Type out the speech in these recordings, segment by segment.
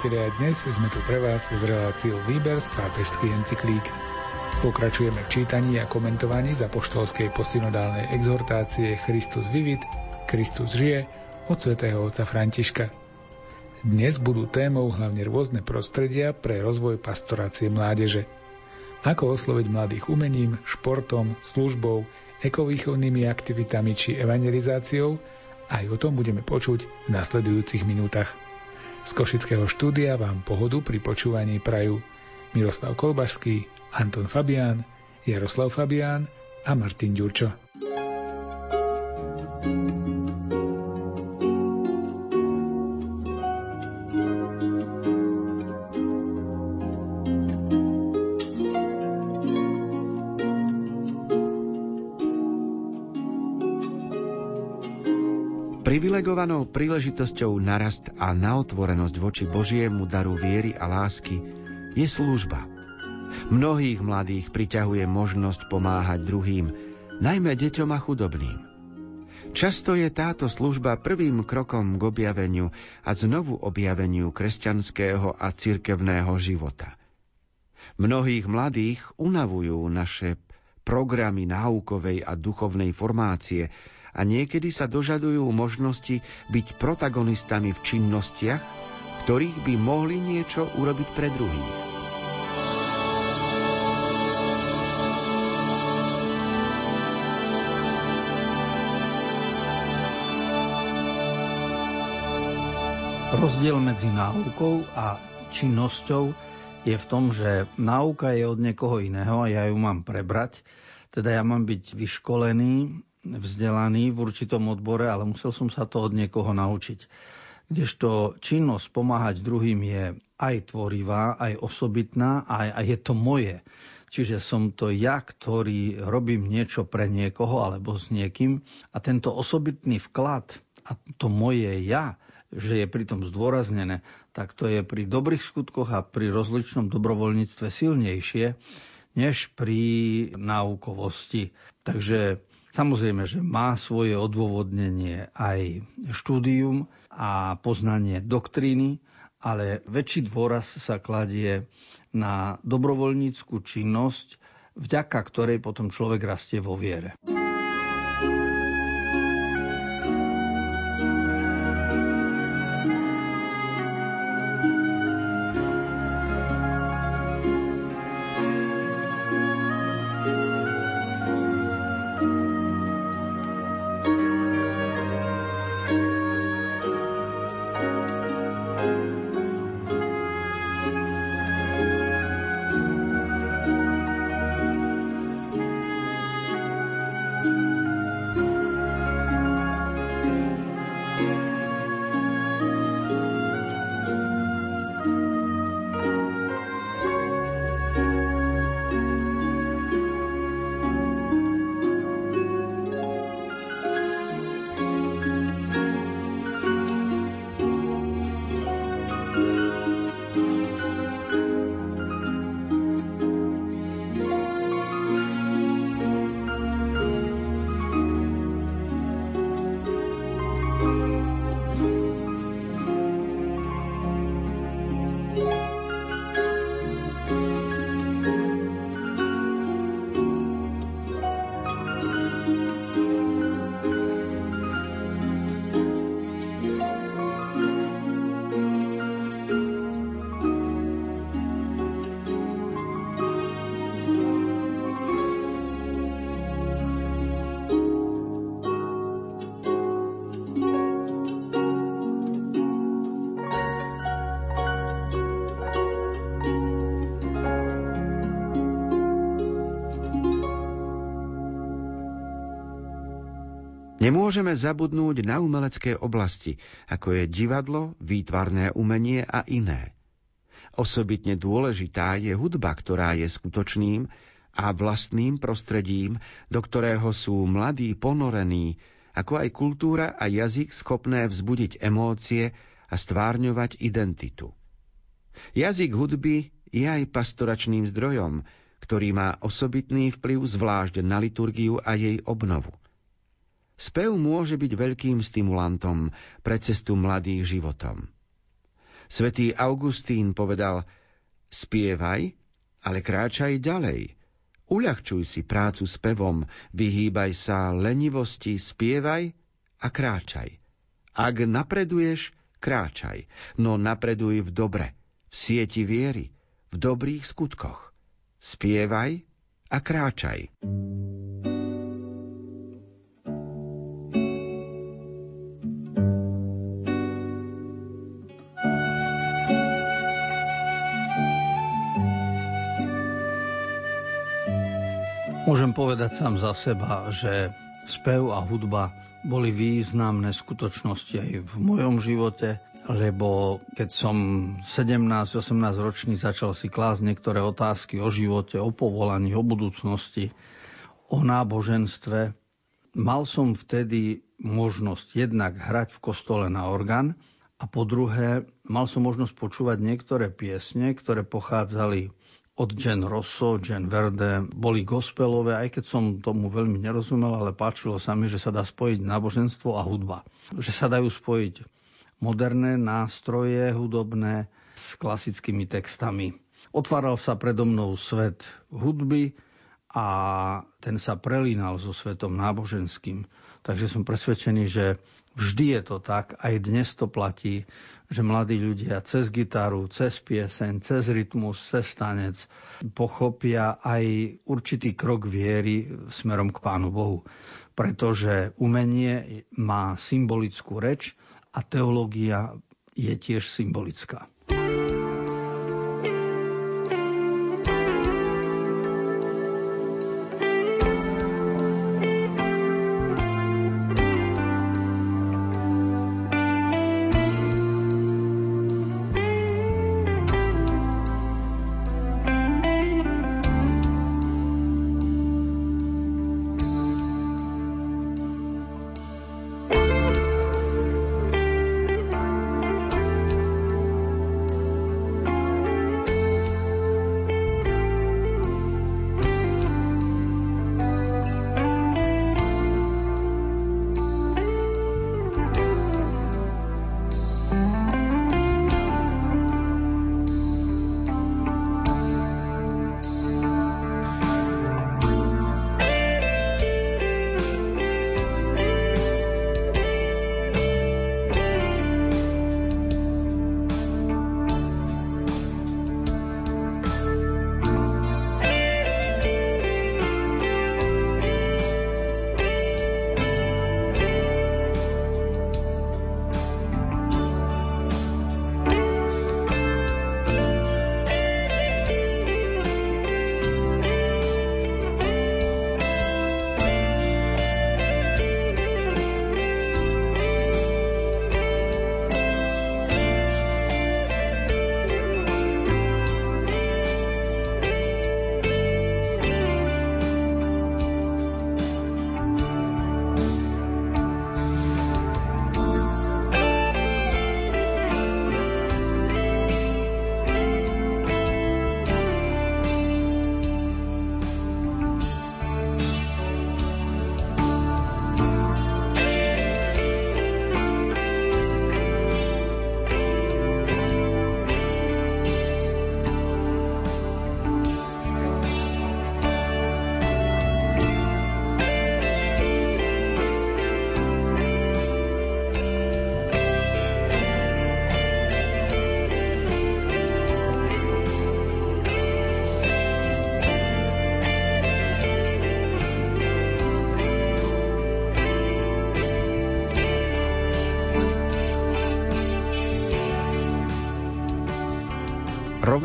Priatelia, dnes sme tu pre vás s reláciou Výber z pápežský encyklík. Pokračujeme v čítaní a komentovaní za poštolskej posynodálnej exhortácie Christus vivit, Kristus žije od svätého otca Františka. Dnes budú témou hlavne rôzne prostredia pre rozvoj pastorácie mládeže. Ako osloviť mladých umením, športom, službou, ekovýchovnými aktivitami či evangelizáciou, aj o tom budeme počuť v nasledujúcich minútach. Z Košického štúdia vám pohodu pri počúvaní prajú Miroslav Kolbašský, Anton Fabián, Jaroslav Fabián a Martin Ďurčo. Privilegovanou príležitosťou narast a na otvorenosť voči Božiemu daru viery a lásky je služba. Mnohých mladých priťahuje možnosť pomáhať druhým, najmä deťom a chudobným. Často je táto služba prvým krokom k objaveniu a znovu objaveniu kresťanského a cirkevného života. Mnohých mladých unavujú naše programy náukovej a duchovnej formácie, a niekedy sa dožadujú možnosti byť protagonistami v činnostiach, v ktorých by mohli niečo urobiť pre druhých. Rozdiel medzi náukou a činnosťou je v tom, že náuka je od niekoho iného a ja ju mám prebrať. Teda ja mám byť vyškolený vzdelaný v určitom odbore, ale musel som sa to od niekoho naučiť. Kdežto činnosť pomáhať druhým je aj tvorivá, aj osobitná, aj, aj je to moje. Čiže som to ja, ktorý robím niečo pre niekoho alebo s niekým a tento osobitný vklad a to moje ja, že je pritom zdôraznené, tak to je pri dobrých skutkoch a pri rozličnom dobrovoľníctve silnejšie než pri náukovosti. Takže Samozrejme, že má svoje odôvodnenie aj štúdium a poznanie doktríny, ale väčší dôraz sa kladie na dobrovoľníckú činnosť, vďaka ktorej potom človek rastie vo viere. Nemôžeme zabudnúť na umelecké oblasti, ako je divadlo, výtvarné umenie a iné. Osobitne dôležitá je hudba, ktorá je skutočným a vlastným prostredím, do ktorého sú mladí ponorení, ako aj kultúra a jazyk schopné vzbudiť emócie a stvárňovať identitu. Jazyk hudby je aj pastoračným zdrojom, ktorý má osobitný vplyv zvlášť na liturgiu a jej obnovu. Spev môže byť veľkým stimulantom pre cestu mladých životom. Svetý Augustín povedal, spievaj, ale kráčaj ďalej. Uľahčuj si prácu s pevom, vyhýbaj sa lenivosti, spievaj a kráčaj. Ak napreduješ, kráčaj, no napreduj v dobre, v sieti viery, v dobrých skutkoch. Spievaj a kráčaj. Môžem povedať sám za seba, že spev a hudba boli významné skutočnosti aj v mojom živote, lebo keď som 17-18 ročný začal si klásť niektoré otázky o živote, o povolaní, o budúcnosti, o náboženstve, mal som vtedy možnosť jednak hrať v kostole na orgán a po druhé mal som možnosť počúvať niektoré piesne, ktoré pochádzali od Jen Rosso, Jen Verde, boli gospelové, aj keď som tomu veľmi nerozumel, ale páčilo sa mi, že sa dá spojiť náboženstvo a hudba. Že sa dajú spojiť moderné nástroje hudobné s klasickými textami. Otváral sa predo mnou svet hudby a ten sa prelínal so svetom náboženským. Takže som presvedčený, že vždy je to tak, aj dnes to platí, že mladí ľudia cez gitaru, cez pieseň, cez rytmus, cez tanec pochopia aj určitý krok viery smerom k Pánu Bohu. Pretože umenie má symbolickú reč a teológia je tiež symbolická.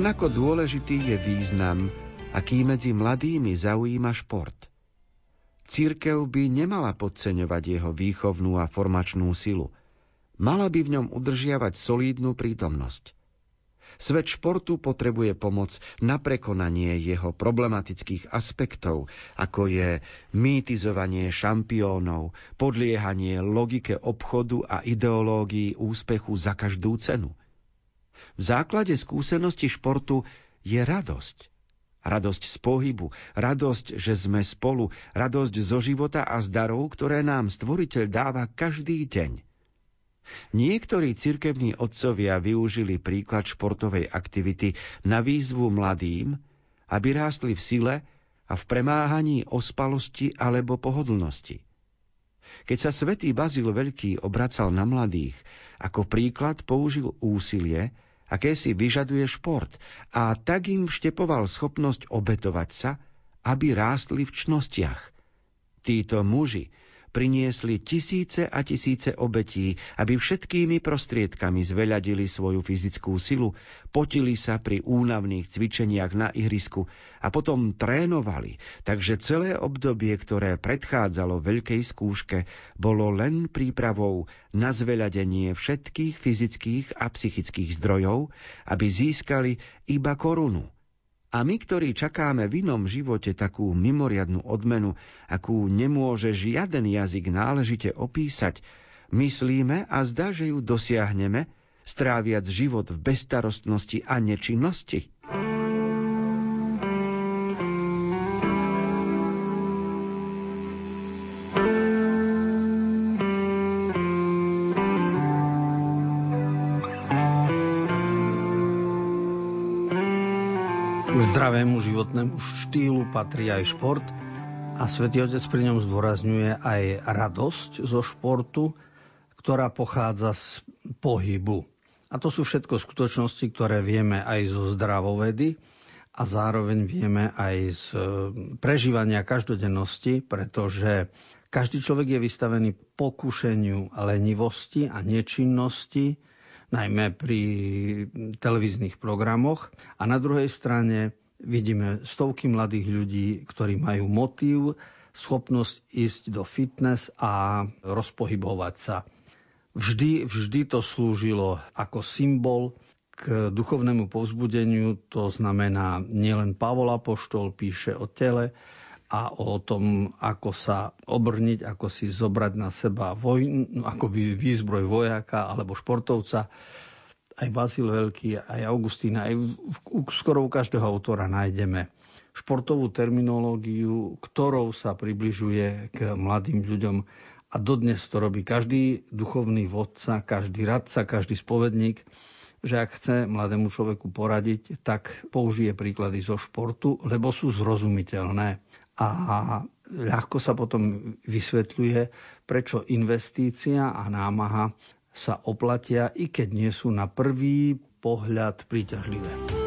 Rovnako dôležitý je význam, aký medzi mladými zaujíma šport. Církev by nemala podceňovať jeho výchovnú a formačnú silu. Mala by v ňom udržiavať solídnu prítomnosť. Svet športu potrebuje pomoc na prekonanie jeho problematických aspektov, ako je mýtizovanie šampiónov, podliehanie logike obchodu a ideológii úspechu za každú cenu – v základe skúsenosti športu je radosť. Radosť z pohybu, radosť, že sme spolu, radosť zo života a z darov, ktoré nám stvoriteľ dáva každý deň. Niektorí cirkevní otcovia využili príklad športovej aktivity na výzvu mladým, aby rástli v sile a v premáhaní ospalosti alebo pohodlnosti. Keď sa svätý Bazil Veľký obracal na mladých, ako príklad použil úsilie, aké si vyžaduje šport a tak im vštepoval schopnosť obetovať sa, aby rástli v čnostiach. Títo muži priniesli tisíce a tisíce obetí, aby všetkými prostriedkami zveľadili svoju fyzickú silu, potili sa pri únavných cvičeniach na ihrisku a potom trénovali, takže celé obdobie, ktoré predchádzalo veľkej skúške, bolo len prípravou na zveľadenie všetkých fyzických a psychických zdrojov, aby získali iba korunu a my, ktorí čakáme v inom živote takú mimoriadnú odmenu, akú nemôže žiaden jazyk náležite opísať, myslíme a zdá, že ju dosiahneme, stráviac život v bestarostnosti a nečinnosti. Životnému štýlu patrí aj šport a Svetý Otec pri ňom zdôrazňuje aj radosť zo športu, ktorá pochádza z pohybu. A to sú všetko skutočnosti, ktoré vieme aj zo zdravovedy a zároveň vieme aj z e, prežívania každodennosti, pretože každý človek je vystavený pokušeniu lenivosti a nečinnosti, najmä pri televíznych programoch. A na druhej strane Vidíme stovky mladých ľudí, ktorí majú motív, schopnosť ísť do fitness a rozpohybovať sa. Vždy, vždy to slúžilo ako symbol k duchovnému povzbudeniu, to znamená nielen Pavol Apoštol píše o tele a o tom, ako sa obrniť, ako si zobrať na seba vojn, ako by výzbroj vojaka alebo športovca, aj Bazil Veľký, aj Augustína, aj v, skoro u každého autora nájdeme športovú terminológiu, ktorou sa približuje k mladým ľuďom a dodnes to robí každý duchovný vodca, každý radca, každý spovedník, že ak chce mladému človeku poradiť, tak použije príklady zo športu, lebo sú zrozumiteľné. A ľahko sa potom vysvetľuje, prečo investícia a námaha sa oplatia, i keď nie sú na prvý pohľad príťažlivé.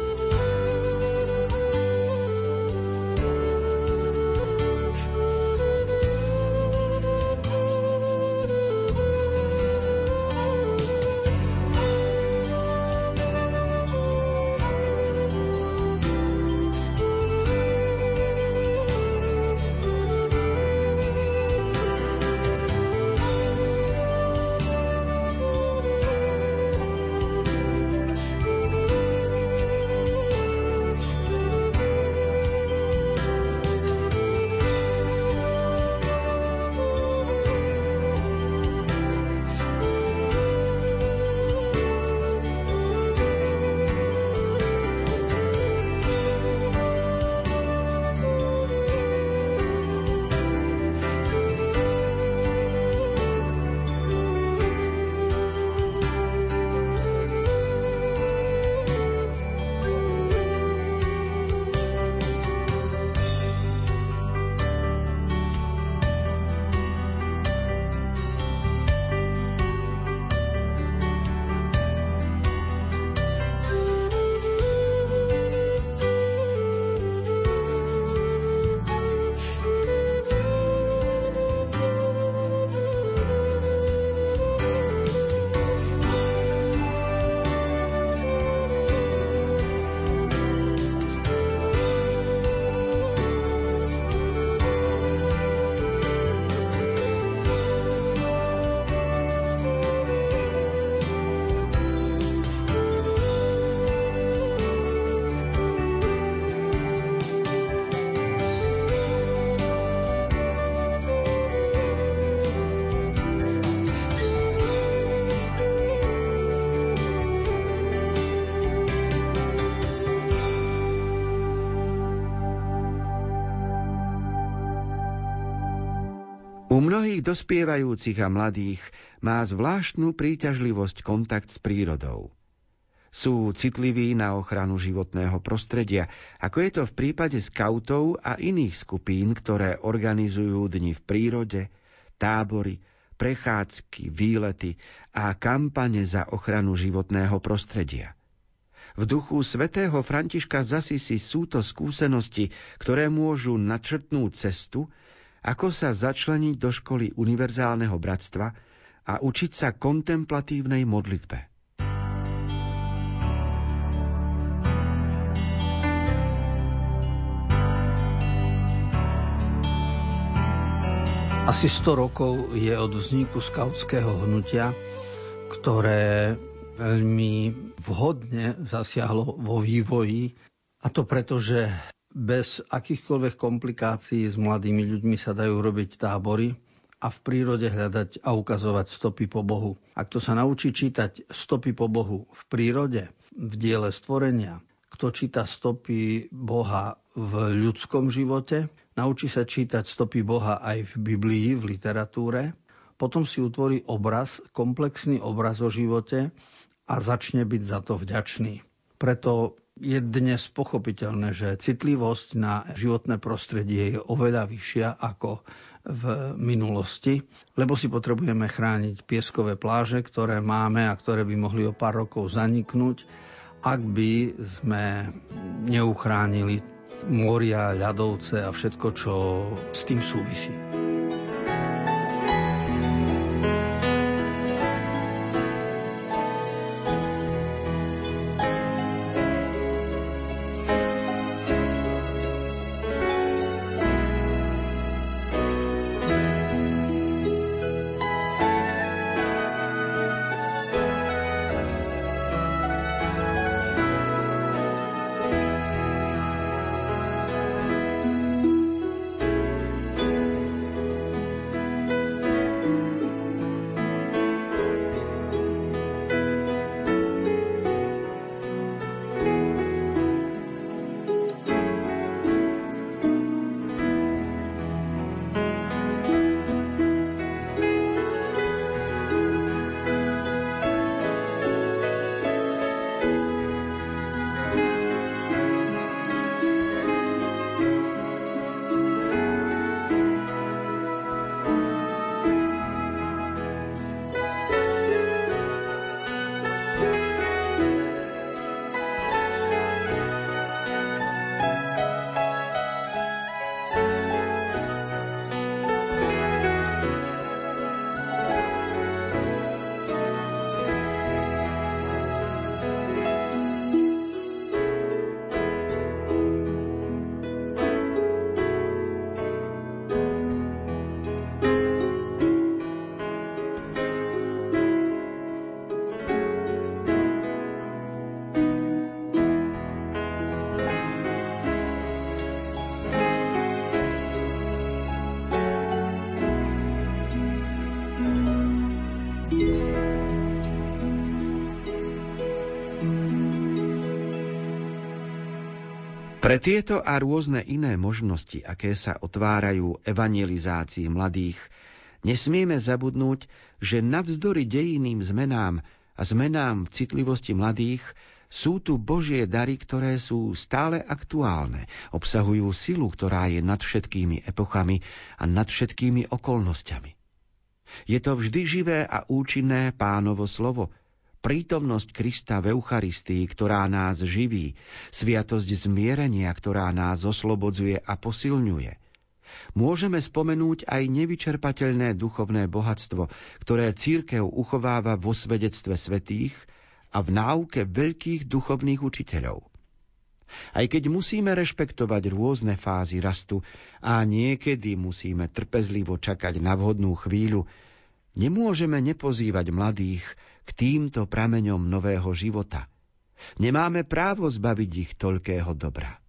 Mnohých dospievajúcich a mladých má zvláštnu príťažlivosť kontakt s prírodou. Sú citliví na ochranu životného prostredia, ako je to v prípade skautov a iných skupín, ktoré organizujú dni v prírode, tábory, prechádzky, výlety a kampane za ochranu životného prostredia. V duchu svätého Františka Zasisi sú to skúsenosti, ktoré môžu načrtnúť cestu, ako sa začleniť do školy univerzálneho bratstva a učiť sa kontemplatívnej modlitbe. Asi 100 rokov je od vzniku skautského hnutia, ktoré veľmi vhodne zasiahlo vo vývoji a to preto, že bez akýchkoľvek komplikácií s mladými ľuďmi sa dajú robiť tábory a v prírode hľadať a ukazovať stopy po Bohu. Ak to sa naučí čítať stopy po Bohu v prírode, v diele stvorenia, kto číta stopy Boha v ľudskom živote, naučí sa čítať stopy Boha aj v Biblii, v literatúre, potom si utvorí obraz, komplexný obraz o živote a začne byť za to vďačný. Preto je dnes pochopiteľné, že citlivosť na životné prostredie je oveľa vyššia ako v minulosti, lebo si potrebujeme chrániť pieskové pláže, ktoré máme a ktoré by mohli o pár rokov zaniknúť, ak by sme neuchránili moria, ľadovce a všetko, čo s tým súvisí. Pre tieto a rôzne iné možnosti, aké sa otvárajú evangelizácii mladých, nesmieme zabudnúť, že navzdory dejiným zmenám a zmenám v citlivosti mladých sú tu Božie dary, ktoré sú stále aktuálne, obsahujú silu, ktorá je nad všetkými epochami a nad všetkými okolnostiami. Je to vždy živé a účinné pánovo slovo, prítomnosť Krista v Eucharistii, ktorá nás živí, sviatosť zmierenia, ktorá nás oslobodzuje a posilňuje. Môžeme spomenúť aj nevyčerpateľné duchovné bohatstvo, ktoré církev uchováva vo svedectve svetých a v náuke veľkých duchovných učiteľov. Aj keď musíme rešpektovať rôzne fázy rastu a niekedy musíme trpezlivo čakať na vhodnú chvíľu, nemôžeme nepozývať mladých, k týmto prameňom nového života. Nemáme právo zbaviť ich toľkého dobra.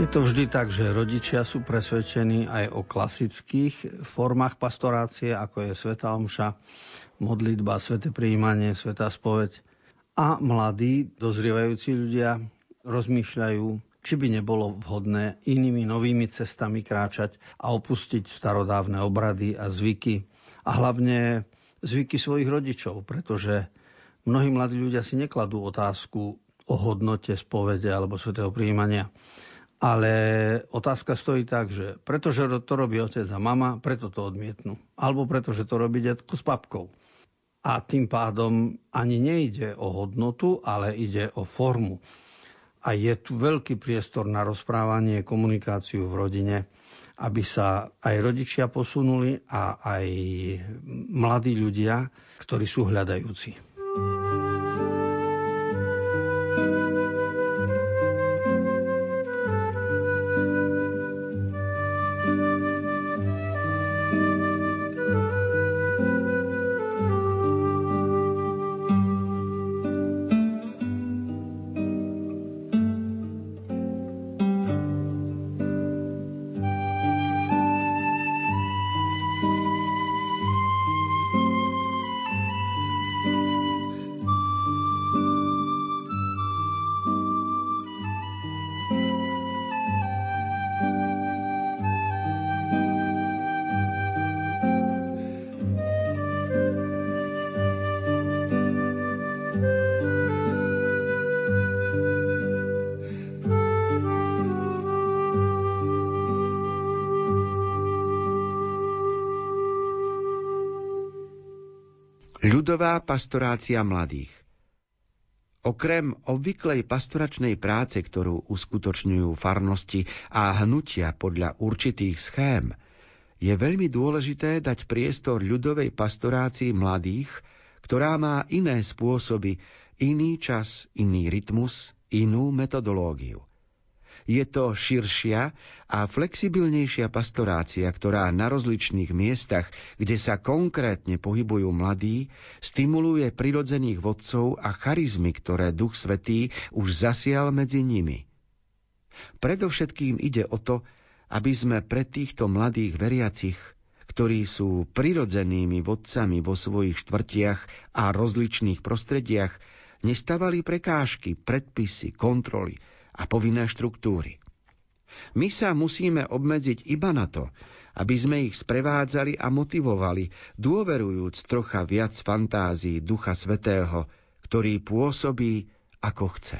Je to vždy tak, že rodičia sú presvedčení aj o klasických formách pastorácie, ako je Sveta Omša, modlitba, sveté príjmanie, Sveta spoveď. A mladí, dozrievajúci ľudia rozmýšľajú či by nebolo vhodné inými novými cestami kráčať a opustiť starodávne obrady a zvyky a hlavne zvyky svojich rodičov, pretože mnohí mladí ľudia si nekladú otázku o hodnote spovede alebo svetého príjmania. Ale otázka stojí tak, že pretože to robí otec a mama, preto to odmietnú. Alebo pretože to robí detko s papkou. A tým pádom ani nejde o hodnotu, ale ide o formu. A je tu veľký priestor na rozprávanie, komunikáciu v rodine, aby sa aj rodičia posunuli a aj mladí ľudia, ktorí sú hľadajúci. Ľudová pastorácia mladých Okrem obvyklej pastoračnej práce, ktorú uskutočňujú farnosti a hnutia podľa určitých schém, je veľmi dôležité dať priestor ľudovej pastorácii mladých, ktorá má iné spôsoby, iný čas, iný rytmus, inú metodológiu. Je to širšia a flexibilnejšia pastorácia, ktorá na rozličných miestach, kde sa konkrétne pohybujú mladí, stimuluje prirodzených vodcov a charizmy, ktoré Duch Svetý už zasial medzi nimi. Predovšetkým ide o to, aby sme pre týchto mladých veriacich, ktorí sú prirodzenými vodcami vo svojich štvrtiach a rozličných prostrediach, nestavali prekážky, predpisy, kontroly, a povinné štruktúry. My sa musíme obmedziť iba na to, aby sme ich sprevádzali a motivovali, dôverujúc trocha viac fantázií Ducha Svetého, ktorý pôsobí ako chce.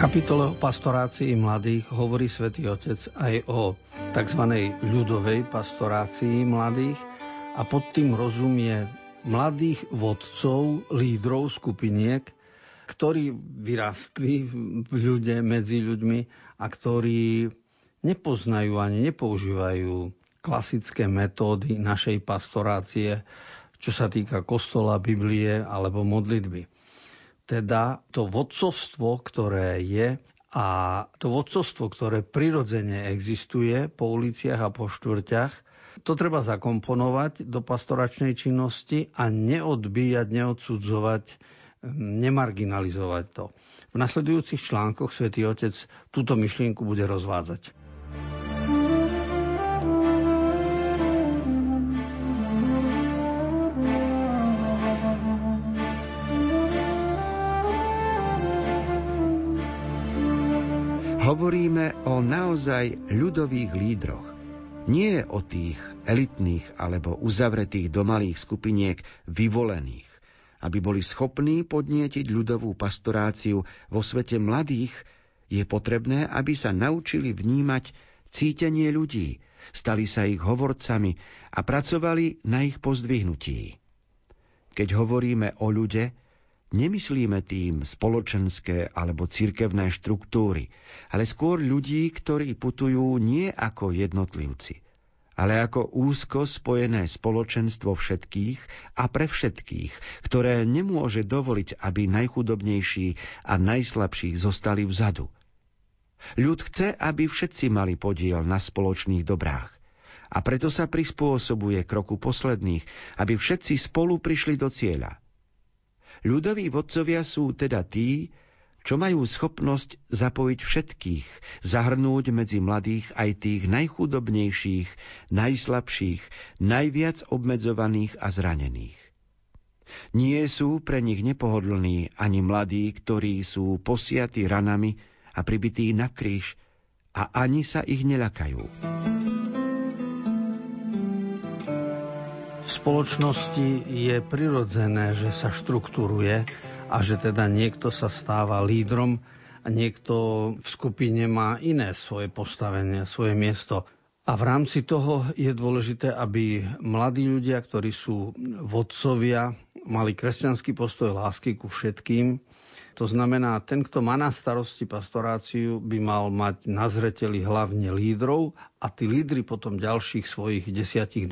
Kapitole o pastorácii mladých hovorí svätý Otec aj o tzv. ľudovej pastorácii mladých a pod tým rozumie mladých vodcov, lídrov skupiniek, ktorí vyrastli v ľude, medzi ľuďmi a ktorí nepoznajú ani nepoužívajú klasické metódy našej pastorácie, čo sa týka kostola, Biblie alebo modlitby teda to vodcovstvo, ktoré je a to vodcovstvo, ktoré prirodzene existuje po uliciach a po štvrťach, to treba zakomponovať do pastoračnej činnosti a neodbíjať, neodsudzovať, nemarginalizovať to. V nasledujúcich článkoch svätý Otec túto myšlienku bude rozvádzať. Hovoríme o naozaj ľudových lídroch. Nie o tých elitných alebo uzavretých do malých skupiniek vyvolených, aby boli schopní podnietiť ľudovú pastoráciu vo svete mladých, je potrebné, aby sa naučili vnímať cítenie ľudí, stali sa ich hovorcami a pracovali na ich pozdvihnutí. Keď hovoríme o ľude, Nemyslíme tým spoločenské alebo cirkevné štruktúry, ale skôr ľudí, ktorí putujú nie ako jednotlivci, ale ako úzko spojené spoločenstvo všetkých a pre všetkých, ktoré nemôže dovoliť, aby najchudobnejší a najslabší zostali vzadu. Ľud chce, aby všetci mali podiel na spoločných dobrách. A preto sa prispôsobuje kroku posledných, aby všetci spolu prišli do cieľa – Ľudoví vodcovia sú teda tí, čo majú schopnosť zapojiť všetkých, zahrnúť medzi mladých aj tých najchudobnejších, najslabších, najviac obmedzovaných a zranených. Nie sú pre nich nepohodlní ani mladí, ktorí sú posiatí ranami a pribití na kríž a ani sa ich neľakajú. Spoločnosti je prirodzené, že sa štruktúruje a že teda niekto sa stáva lídrom a niekto v skupine má iné svoje postavenie, svoje miesto. A v rámci toho je dôležité, aby mladí ľudia, ktorí sú vodcovia, mali kresťanský postoj lásky ku všetkým. To znamená, ten, kto má na starosti pastoráciu, by mal mať na zreteli hlavne lídrov a tí lídry potom ďalších svojich 10-12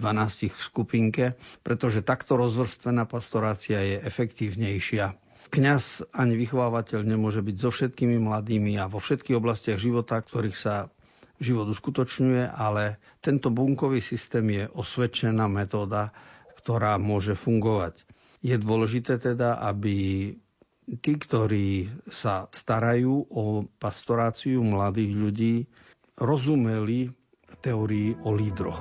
v skupinke, pretože takto rozvrstvená pastorácia je efektívnejšia. Kňaz ani vychovávateľ nemôže byť so všetkými mladými a vo všetkých oblastiach života, ktorých sa život uskutočňuje, ale tento bunkový systém je osvedčená metóda, ktorá môže fungovať. Je dôležité teda, aby tí, ktorí sa starajú o pastoráciu mladých ľudí, rozumeli teórii o lídroch.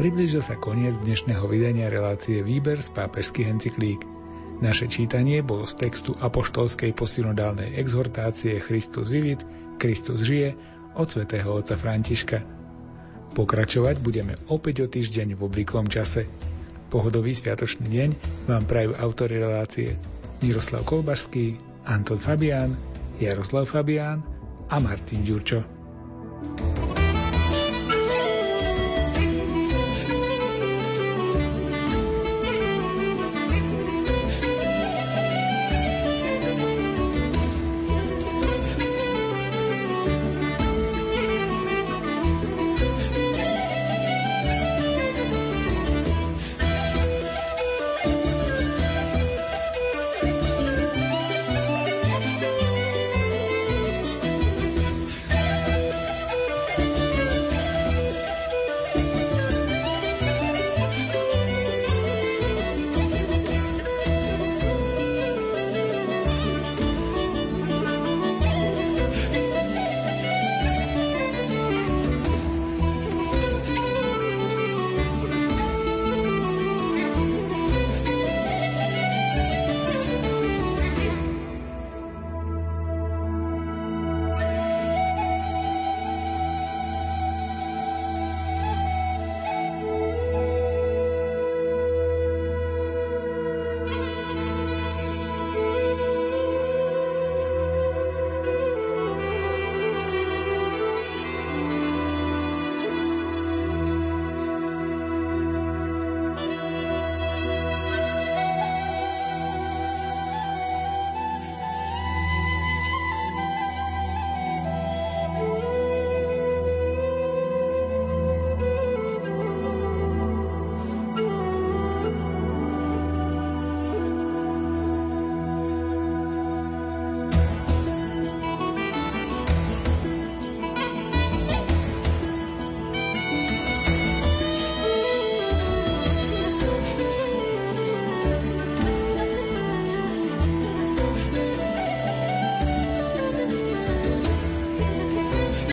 Priblížil sa koniec dnešného vydania relácie Výber z pápežských encyklík. Naše čítanie bolo z textu apoštolskej posynodálnej exhortácie Christus vivit, Kristus žije od svätého otca Františka. Pokračovať budeme opäť o týždeň v obvyklom čase. Pohodový sviatočný deň vám prajú autory relácie Miroslav Kolbašský, Anton Fabián, Jaroslav Fabián a Martin Ďurčo.